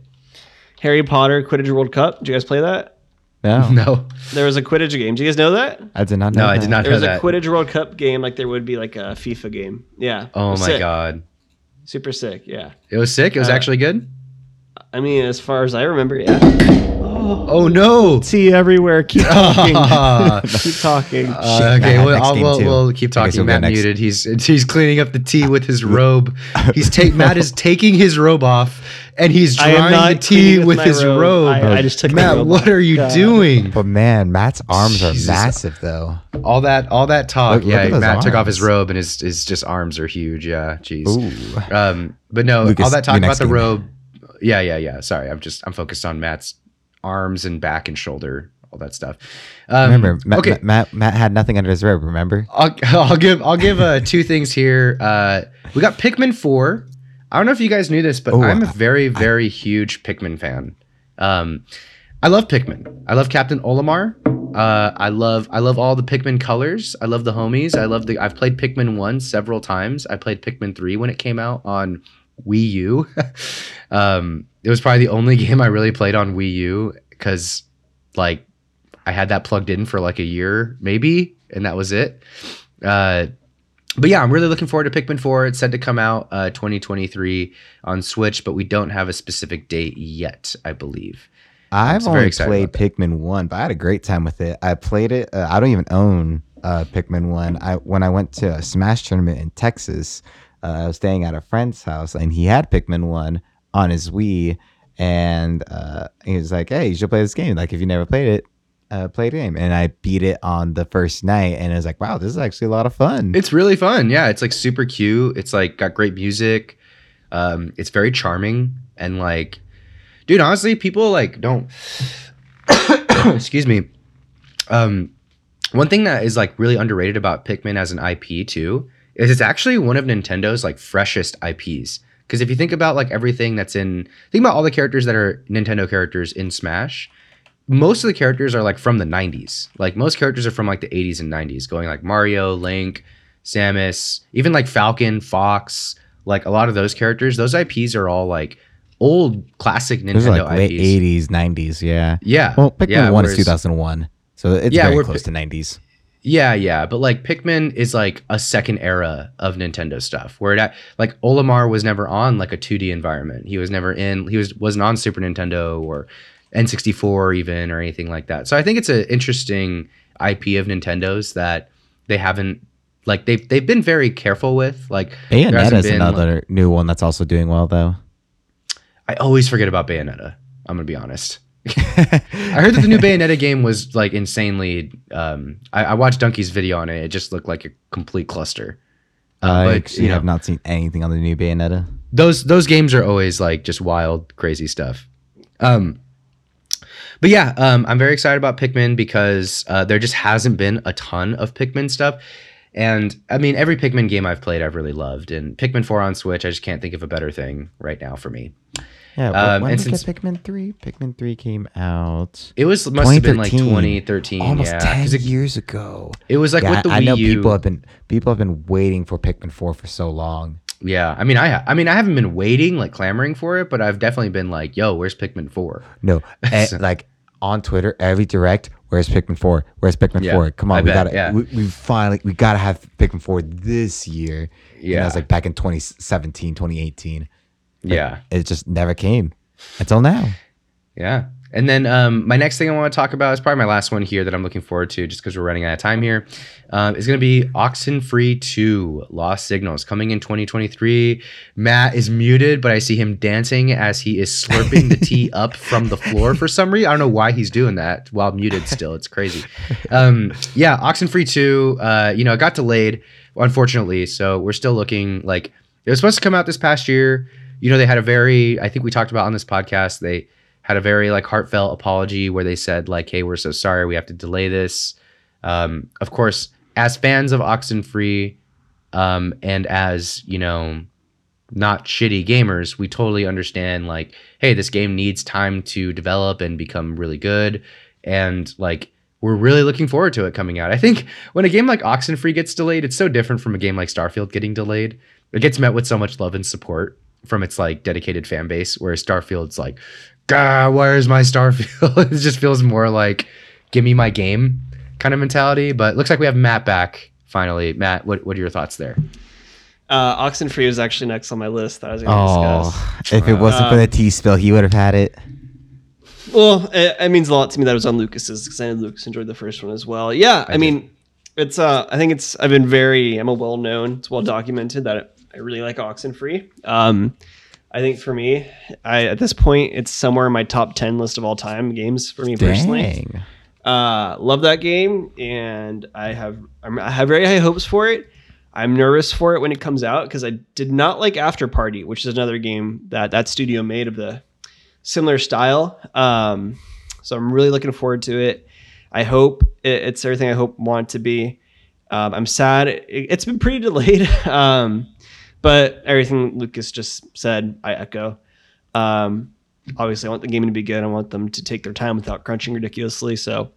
Harry Potter Quidditch World Cup. Did you guys play that? No, No, There was a Quidditch game. Do you guys know that? I did not know. no, I did not know that. There was a that. Quidditch World Cup game, like there would be like a FIFA game. Yeah. It oh was my sick. god, Super sick. Yeah. it was sick. It was Uh, actually good. I mean, as far as I remember, yeah. Oh no. Tea everywhere. Keep talking. Uh, Keep talking. okay, Matt, well, I'll, we'll, we'll keep talking. Matt next. muted. He's he's cleaning up the tea with his robe. He's take Matt is taking his robe off and he's drying the tea cleaning with his robe. robe. I, I just took my Matt, robe what off. are you God. doing? But man, Matt's arms Jesus. are massive though. All that all that talk. Look- look yeah, at those Matt took off his robe and his his just arms are huge. Yeah, jeez. Ooh. Um, but no, Lucas, all that talk about the robe. Yeah, yeah, yeah. Sorry, I'm just I'm focused on Matt's arms and back and shoulder, all that stuff. Um, Remember, Matt, okay, Matt, Matt, had nothing under his robe. Remember? I'll, I'll give I'll give uh, two things here. Uh, we got Pikmin four. I don't know if you guys knew this, but Oh, I'm a very very huge Pikmin fan. Um, I love Pikmin. I love Captain Olimar. Uh, I love I love all the Pikmin colors. I love the homies. I love the. I've played Pikmin one several times. I played Pikmin three when it came out on Wii U. um, it was probably the only game I really played on Wii U because like I had that plugged in for like a year maybe, and that was it. Uh, but yeah, I'm really looking forward to Pikmin 4. It's said to come out uh, 2023 on Switch, but we don't have a specific date yet, I believe. I've so only played. Pikmin one, but I had a great time with it. I played it. Uh, I don't even own uh, Pikmin one. I when I went to a Smash tournament in Texas, uh, I was staying at a friend's house, and he had Pikmin one on his Wii, and uh, he was like, "Hey, you should play this game. Like, if you never played it, uh, play the game." And I beat it on the first night, and I was like, "Wow, this is actually a lot of fun." It's really fun. Yeah, it's like super cute. It's like got great music. Um, it's very charming and like, dude, honestly, people like don't. excuse me. Um, one thing that is like really underrated about Pikmin as an IP too is it's actually one of Nintendo's like freshest IPs. Because if you think about like everything that's in, think about all the characters that are Nintendo characters in Smash. Most of the characters are like from the 90s. Like most characters are from like the 80s and 90s, going like Mario, Link, Samus, even like Falcon, Fox. Like a lot of those characters, those IPs are all like old classic Nintendo like late IPs. '80s, '90s. Yeah. Yeah. Well, Pikmin yeah, one is 2001, so it's Yeah, very close to '90s. Yeah, yeah, but like Pikmin is like a second era of Nintendo stuff where it like Olimar was never on like a 2D environment. He was never in he was wasn't on Super Nintendo or N64 even or anything like that. So I think it's an interesting IP of Nintendo's that they haven't like they've they've been very careful with. Like Bayonetta's been, another new one that's also doing well though. I always forget about Bayonetta. I'm gonna be honest. I heard that the new Bayonetta game was like insanely. Um, I, I watched Dunkey's video on it. It just looked like a complete cluster. I but, actually you know, have not seen anything on the new Bayonetta. those those games are always like just wild, crazy stuff. Um, but yeah, um, I'm very excited about Pikmin because uh, there just hasn't been a ton of Pikmin stuff. And I mean, every Pikmin game I've played, I've really loved. And Pikmin 4 on Switch, I just can't think of a better thing right now for me. Yeah, Um, when and did we get since- Pikmin three? Pikmin three came out It was must have been like 2013. 2013, almost yeah, ten 'cause it, years ago. it was like Yeah, with the Wii I know U. people have been people have been waiting for Pikmin four for so long. Yeah, I mean, I I mean, I haven't been waiting like clamoring for it, but I've definitely been like, "Yo, where's Pikmin 4? No, eh, So- like on Twitter, every direct, where's Pikmin four? Where's Pikmin Yeah, four? Come on, I we bet, gotta, yeah. we, we finally, we gotta have Pikmin four this year. Yeah, Yeah, and that was like back in 2017, 2018. Yeah, It just never came until now. yeah. And then um, my next thing I want to talk about is probably my last one here that I'm looking forward to, just because we're running out of time here. Um, is going to be Oxenfree 2 Lost Signals coming in 2023. Matt is muted, but I see him dancing as he is slurping the tea up from the floor for some reason. I don't know why he's doing that while muted still. It's crazy. Um, yeah, Oxenfree 2, uh, you know, it got delayed, unfortunately. So we're still looking like it was supposed to come out this past year. You know, they had a very, I think we talked about on this podcast, they had a very like heartfelt apology where they said like, "Hey, we're so sorry, we have to delay this." Um, of course, as fans of Oxenfree, um, and as you know, not shitty gamers, we totally understand like, hey, this game needs time to develop and become really good, and like we're really looking forward to it coming out. I think when a game like Oxenfree gets delayed, it's so different from a game like Starfield getting delayed. It gets met with so much love and support from its like dedicated fan base, whereas Starfield's like, God, where's my Starfield? it just feels more like, give me my game kind of mentality. But it looks like we have Matt back finally. Matt, what what are your thoughts there? Uh, Oxenfree was actually next on my list that I was going to Oh, discuss. if it wasn't for Um, the tea spill, he would have had it. Well, it, it means a lot to me that it was on Lucas's because I know Lucas enjoyed the first one as well. Yeah, I, did. mean, it's uh, I think it's I've been very I'm a well known, it's well documented that I really like Oxenfree. Um, I think for me, I at this point it's somewhere in my top ten list of all time games for me personally. Dang. Uh, love that game, and I have I'm, I have very high hopes for it. I'm nervous for it when it comes out because I did not like After Party, which is another game that that studio made of the similar style. Um, so I'm really looking forward to it. I hope it, it's everything I hope want it to be. Um, I'm sad it, it's been pretty delayed, um, but everything Lucas just said, I echo. Um, obviously, I want the game to be good. I want them to take their time without crunching ridiculously. So,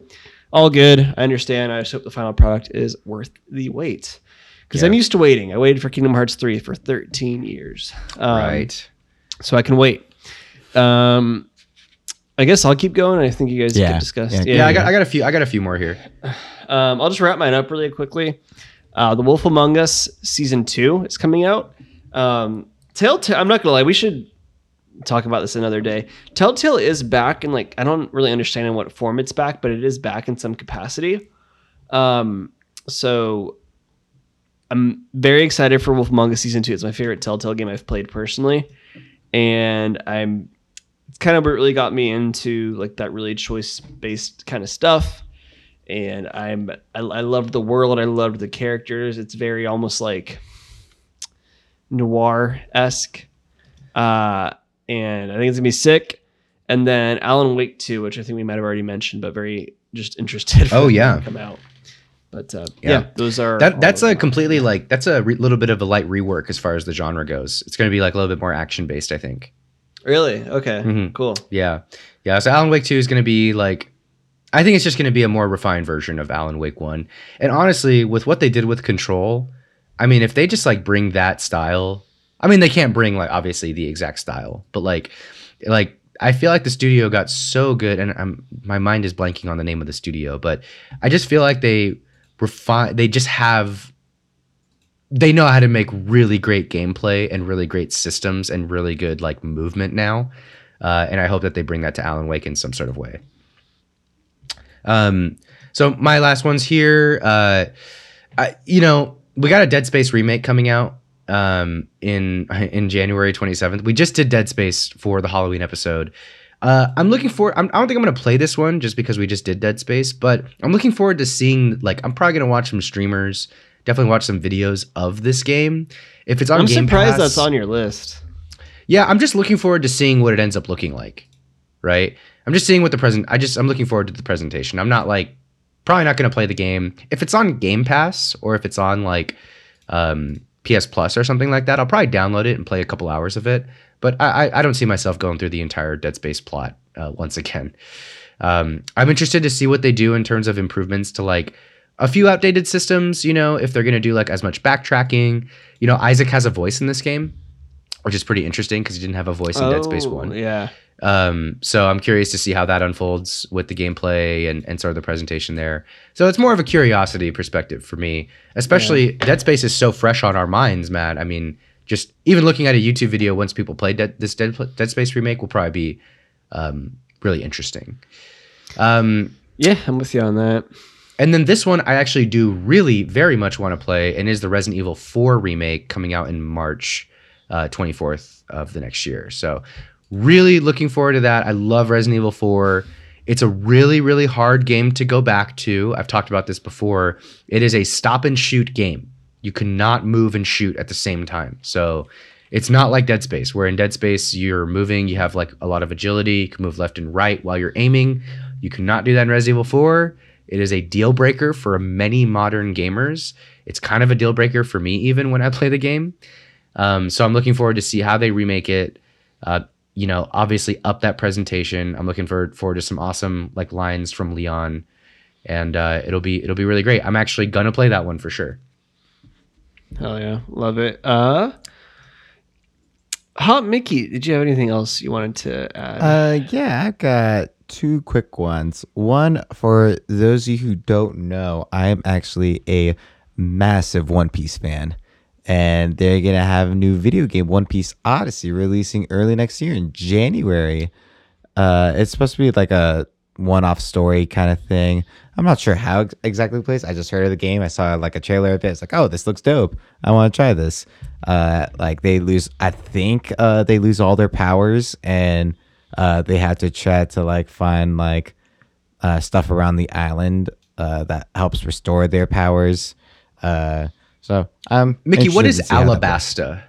all good. I understand. I just hope the final product is worth the wait. Because Yeah. I'm used to waiting. I waited for Kingdom Hearts 3 for 13 years. Um, right. So I can wait. Um, I guess I'll keep going. I think you guys Yeah. get discussed. Yeah. Yeah, Yeah, I got I got a few I got a few more here. um, I'll just wrap mine up really quickly. Uh, the Wolf Among Us season two is coming out. Um, Telltale. I'm not gonna lie. We should talk about this another day. Telltale is back, and like I don't really understand in what form it's back, but it is back in some capacity. Um, so I'm very excited for Wolf Among Us season two. It's my favorite Telltale game I've played personally, and I'm it's kind of what really got me into like that really choice based kind of stuff and I'm I, I loved the world. I loved the characters. It's very almost like noir esque, uh, and I think it's gonna be sick. And then Alan Wake two, which I think we might have already mentioned, but very just interested. Oh, yeah. come out. But uh, Yeah. yeah. those are That that's a completely like that's a re- little bit of a light rework as far as the genre goes. It's going to be like a little bit more action based, I think. really okay, Mhm. cool. Yeah, yeah. So Alan Wake Two is going to be like, I think it's just going to be a more refined version of Alan Wake One. And honestly, with what they did with Control, I mean, if they just like bring that style, I mean, they can't bring like obviously the exact style, but like, like I feel like the studio got so good, and I'm my mind is blanking on the name of the studio, but I just feel like they refine. They just have. They know how to make really great gameplay and really great systems and really good like movement now, uh, and I hope that they bring that to Alan Wake in some sort of way. Um, so my last one's here. Uh, I, you know, we got a Dead Space remake coming out um, in in January 27th. We just did Dead Space for the Halloween episode. Uh, I'm looking for. I'm, I don't think I'm gonna play this one just because we just did Dead Space, but I'm looking forward to seeing. Like, I'm probably gonna watch some streamers. Definitely watch some videos of this game. If it's on I'm Game surprised Pass- that's on your list. yeah, I'm just looking forward to seeing what it ends up looking like. Right? I'm just seeing what the present I just I'm looking forward to the presentation. I'm not like probably not going to play the game. If it's on Game Pass or if it's on like um PS Plus or something like that, I'll probably download it and play a couple hours of it. But I I, I don't see myself going through the entire Dead Space plot uh, once again. Um, I'm interested to see what they do in terms of improvements to like a few outdated systems. You know, if they're going to do like as much backtracking. You know, Isaac has a voice in this game, which is pretty interesting because he didn't have a voice in Dead Space One. Yeah. Um, so I'm curious to see how that unfolds with the gameplay and, and sort of the presentation there. So it's more of a curiosity perspective for me, especially Dead Space is so fresh on our minds, Matt. I mean, just even looking at a YouTube video once people play Dead, this Dead, Dead Space remake will probably be um, really interesting. Um, Yeah, I'm with you on that. and then this one I actually do really very much want to play, and is the Resident Evil 4 remake coming out in March uh, 24th of the next year. So really looking forward to that. I love Resident Evil 4. It's a really, really hard game to go back to. I've talked about this before. It is a stop and shoot game. You cannot move and shoot at the same time. So it's not like Dead Space, where in Dead Space you're moving, you have like a lot of agility, you can move left and right while you're aiming. You cannot do that in Resident Evil 4. It is a deal breaker for many modern gamers. It's kind of a deal breaker for me even when I play the game. Um, so I'm looking forward to see how they remake it. Uh, you know, obviously up that presentation. I'm looking forward forward to some awesome like lines from Leon, and uh, it'll be it'll be really great. I'm actually gonna play that one for sure. Hell yeah, love it. Uh, Hot Mickey, did you have anything else you wanted to add? Uh, yeah, I've got two quick ones. One for those of you who don't know, I am actually a massive One Piece fan, and they're gonna have a new video game, One Piece Odyssey, releasing early next year in January. Uh, it's supposed to be like a one-off story kind of thing. I'm not sure how ex- exactly plays. I just heard of the game. I saw like a trailer of it. It's like, oh, this looks dope. I want to try this. Uh, like they lose. I think uh, they lose all their powers, and uh, they have to try to like find like uh, stuff around the island uh, that helps restore their powers. Uh, so, um, Mickey, what is interested is to see how that. Alabasta?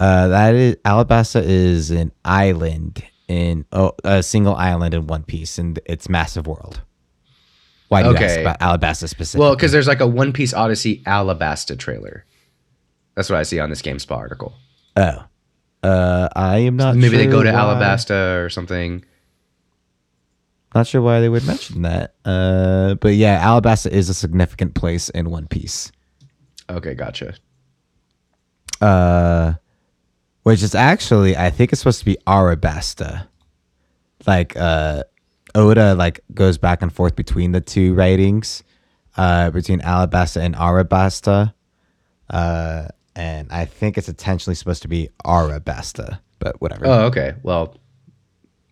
Uh, that is Alabasta is an island in oh, a single island in One Piece, and its massive world. Why do you ask about Alabasta specifically? Well, because there's like a One Piece Odyssey Alabasta trailer. That's what I see on this GameSpot article. oh, uh, I am not. Maybe they go to why- Alabasta or something. Not sure why they would mention that. Uh, but yeah, Alabasta is a significant place in One Piece. Okay, gotcha. Uh, which is actually, I think it's supposed to be Arabasta. Like, uh, Oda like goes back and forth between the two writings, uh, between Alabasta and Arabasta. Uh, and I think it's intentionally supposed to be Arabasta, but whatever. Oh, okay. Well,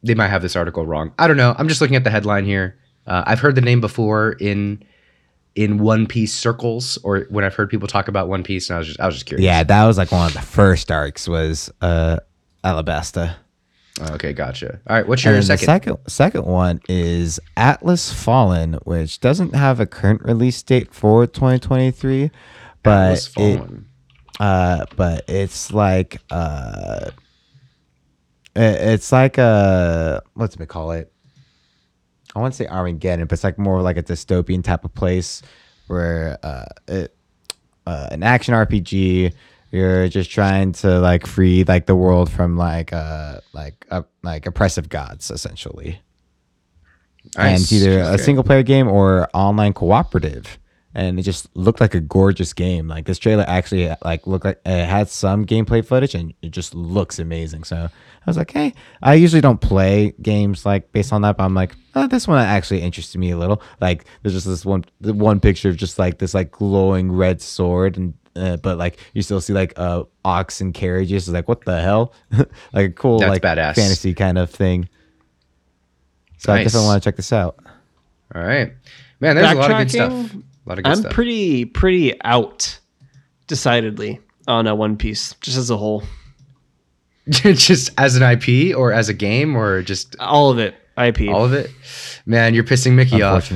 they might have this article wrong. I don't know. I'm just looking at the headline here. Uh, I've heard the name before in in One Piece circles, or when I've heard people talk about One Piece, and I was just I was just curious. yeah, that was like one of the first arcs was uh, Alabasta. Okay, gotcha. All right. What's your second? Second second one is Atlas Fallen, which doesn't have a current release date for 2023, but Atlas it uh but it's like uh it's like a what's it call it? I want to say Armageddon, but it's like more like a dystopian type of place where uh it uh, an action RPG. You're just trying to like free like the world from like uh like uh, like oppressive gods essentially. And it's either a single player game or online cooperative. And it just looked like a gorgeous game. Like this trailer actually like looked like it had some gameplay footage and it just looks amazing. So I was like, hey, I usually don't play games like based on that, but I'm like, oh, this one actually interested me a little. Like there's just this one the one picture of just like this like glowing red sword and uh, but like you still see like uh ox and carriages. It's like what the hell? like a cool That's like badass. fantasy kind of thing. So I Nice. definitely want to check this out. All right, man. There's a lot of good stuff. Backtracking, A lot of good I'm stuff. pretty pretty out, decidedly on a One Piece, just as a whole, just as an IP or as a game or just all of it. IP. all of it. Man, you're pissing Mickey off.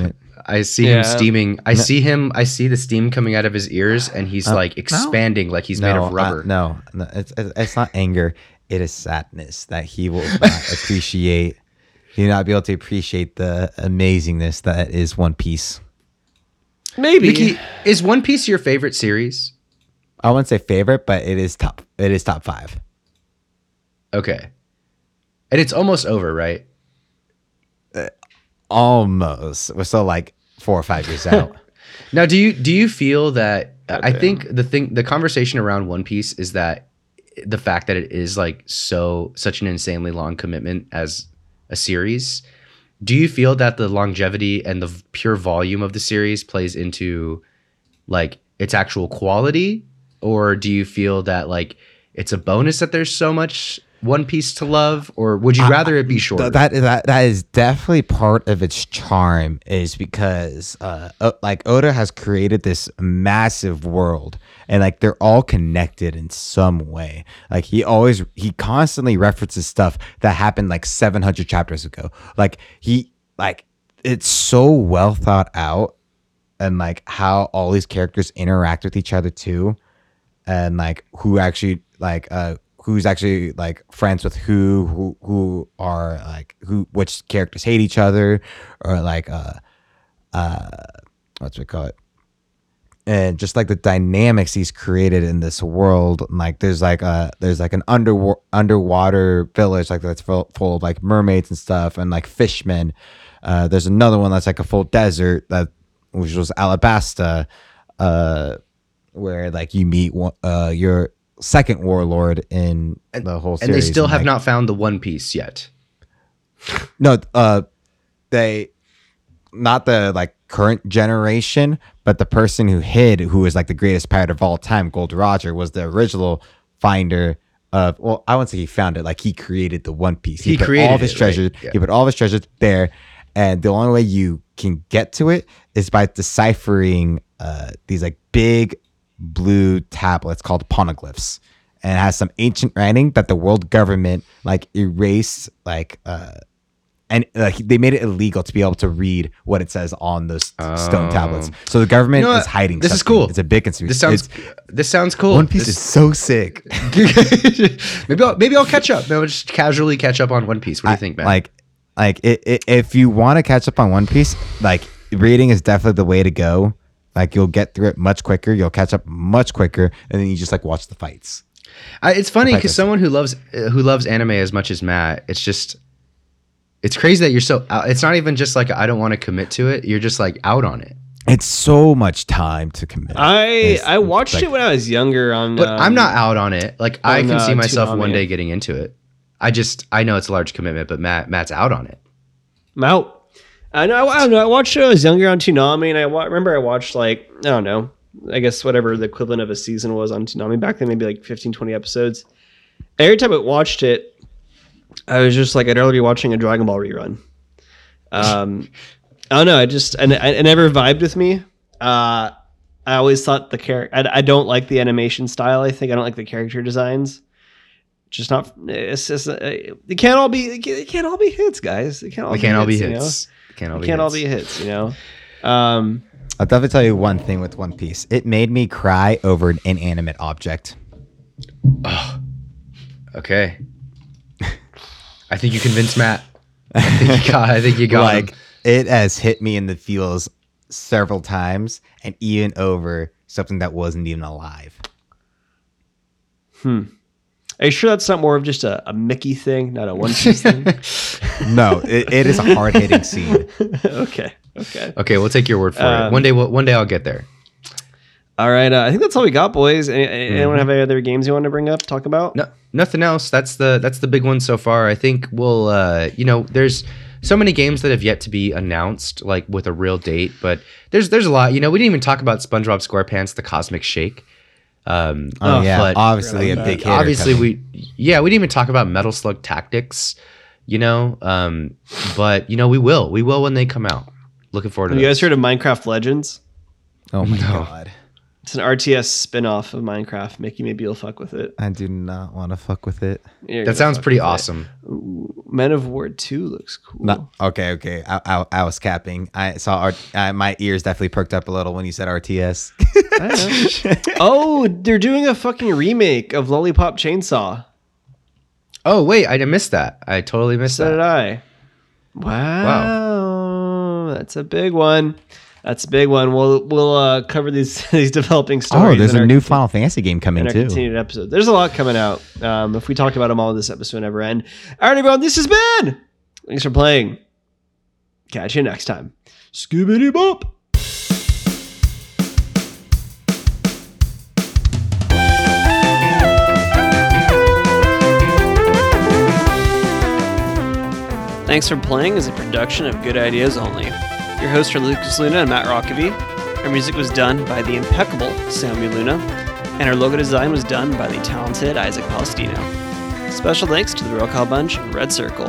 I see Yeah. him steaming. I see him. I see the steam coming out of his ears, and he's Uh, like expanding, like he's made of uh, rubber. no, no, it's it's it's not anger. It is sadness that he will not appreciate. He will not be able to appreciate the amazingness that is One Piece. Maybe. Mickey, is One Piece your favorite series? I wouldn't say favorite, but it is top. It is top five. Okay, and it's almost over, right? Uh, almost. We're still like four or five years out. Now, do you do you feel that? I Goddamn. think the thing, the conversation around One Piece is that the fact that it is like so such an insanely long commitment as a series. Do you feel that the longevity and the pure volume of the series plays into like its actual quality, or do you feel that like it's a bonus that there's so much One Piece to love, or would you rather it be shorter? Th- that that that is definitely part of its charm is because uh O- like Oda has created this massive world and like they're all connected in some way. Like he always he constantly references stuff that happened like 700 chapters ago. Like he like it's so well thought out and like how all these characters interact with each other too and like who actually like uh who's actually like friends with who who who are like who which characters hate each other or like uh uh what's we call it and just like the dynamics he's created in this world like there's like a there's like an under underwater village like that's full, full of like mermaids and stuff and like fishmen. Uh there's another one that's like a full desert that which was alabasta uh where like you meet one- uh your second warlord in the whole series and they still have like, not found the One Piece yet. no uh they not the like current generation but the person who hid who was like the greatest pirate of all time gold roger was the original finder of well i wouldn't say he found it like he created the one piece He put created all of his it, right, treasures yeah. he put all of his treasures there and the only way you can get to it is by deciphering uh these like big blue tablets called poneglyphs and it has some ancient writing that the world government like erased like uh and like they made it illegal to be able to read what it says on those stone tablets. So the government You know is hiding. This is cool. It's a big conspiracy. This sounds It's- this sounds cool. One Piece This- is so sick. maybe I'll, maybe I'll catch up. Maybe I'll just casually catch up on One Piece. What do you think, man? Like, like it, it, if you want to catch up on One Piece, like reading is definitely the way to go. Like you'll get through it much quicker. You'll catch up much quicker, and then you just like watch the fights. I, it's funny because someone who loves uh, who loves anime as much as Matt, it's just it's crazy that you're so. out It's not even just like I don't want to commit to it. You're just like out on it. It's so much time to commit. I It's- I watched like- it when I was younger. On But um, I'm not out on it. Like I can see uh, myself one day getting into it. I just I know it's a large commitment, but Matt Matt's out on it. I'm out. I know. I don't know. I watched it when I was younger on Toonami, and I wa- remember I watched like I don't know. I guess whatever the equivalent of a season was on Toonami back then, maybe like 15, 20 episodes. Every time I watched it, I was just like I'd rather be watching a Dragon Ball rerun. Um, I don't know. I just and it never vibed with me. Uh, I always thought the character. I, I don't like the animation style. I think I don't like the character designs. Just not. It's just. Uh, it can't all be. It can't, all be hits, guys. It can't all. We be can't all be hits, you know? Can't all be can't all hits. be hits. You know. Um, I'll definitely tell you one thing with One Piece. It made me cry over an inanimate object. Okay. I think you convinced Matt. I think you got. I think you got like him. it has hit me in the feels several times and even over something that wasn't even alive are you sure that's not more of just a, a Mickey thing, not a One Piece thing? no it, it is a hard-hitting scene okay. Okay. Okay, we'll take your word for it. Um, One day, we'll, one day I'll get there. All right. Uh, I think that's all we got, boys. Any, Anyone have any other games you want to bring up, talk about? No, nothing else. That's the that's the big one so far. I think we'll, uh, you know, there's so many games that have yet to be announced, like with a real date. But there's there's a lot. You know, we didn't even talk about SpongeBob SquarePants: The Cosmic Shake. Um, oh yeah but obviously a big that. hitter obviously coming. we, yeah, we didn't even talk about Metal Slug Tactics. You know, um, but you know, we will, we will when they come out. Looking forward to Have you guys heard of Minecraft Legends? oh my No. god It's an RTS spin-off of Minecraft. Mickey, maybe you'll fuck with it. i do not want to fuck with it You're That sounds pretty awesome. Ooh, Men of War 2 looks cool. no okay okay I, I, I was capping i saw R- I, my ears definitely perked up a little when you said rts oh, they're doing a fucking remake of Lollipop Chainsaw. Oh wait, I missed that. I totally missed So did that. I. Wow. That's a big one. That's a big one. We'll we'll uh, cover these these developing stories. oh there's a our new conti- final fantasy game in coming our too continued episode. There's a lot coming out. Um, if we talked about them all, this episode would never end. All right, everyone. This has been. Thanks for playing. Catch you next time. Scooby Bop. Thanks for Playing is a production of Good Ideas Only. Your hosts are Lucas Luna and Matt Rockaby. Our music was done by the impeccable Samuel Luna, and our logo design was done by the talented Isaac Palestino. Special thanks to the Roll Call Bunch and Red Circle.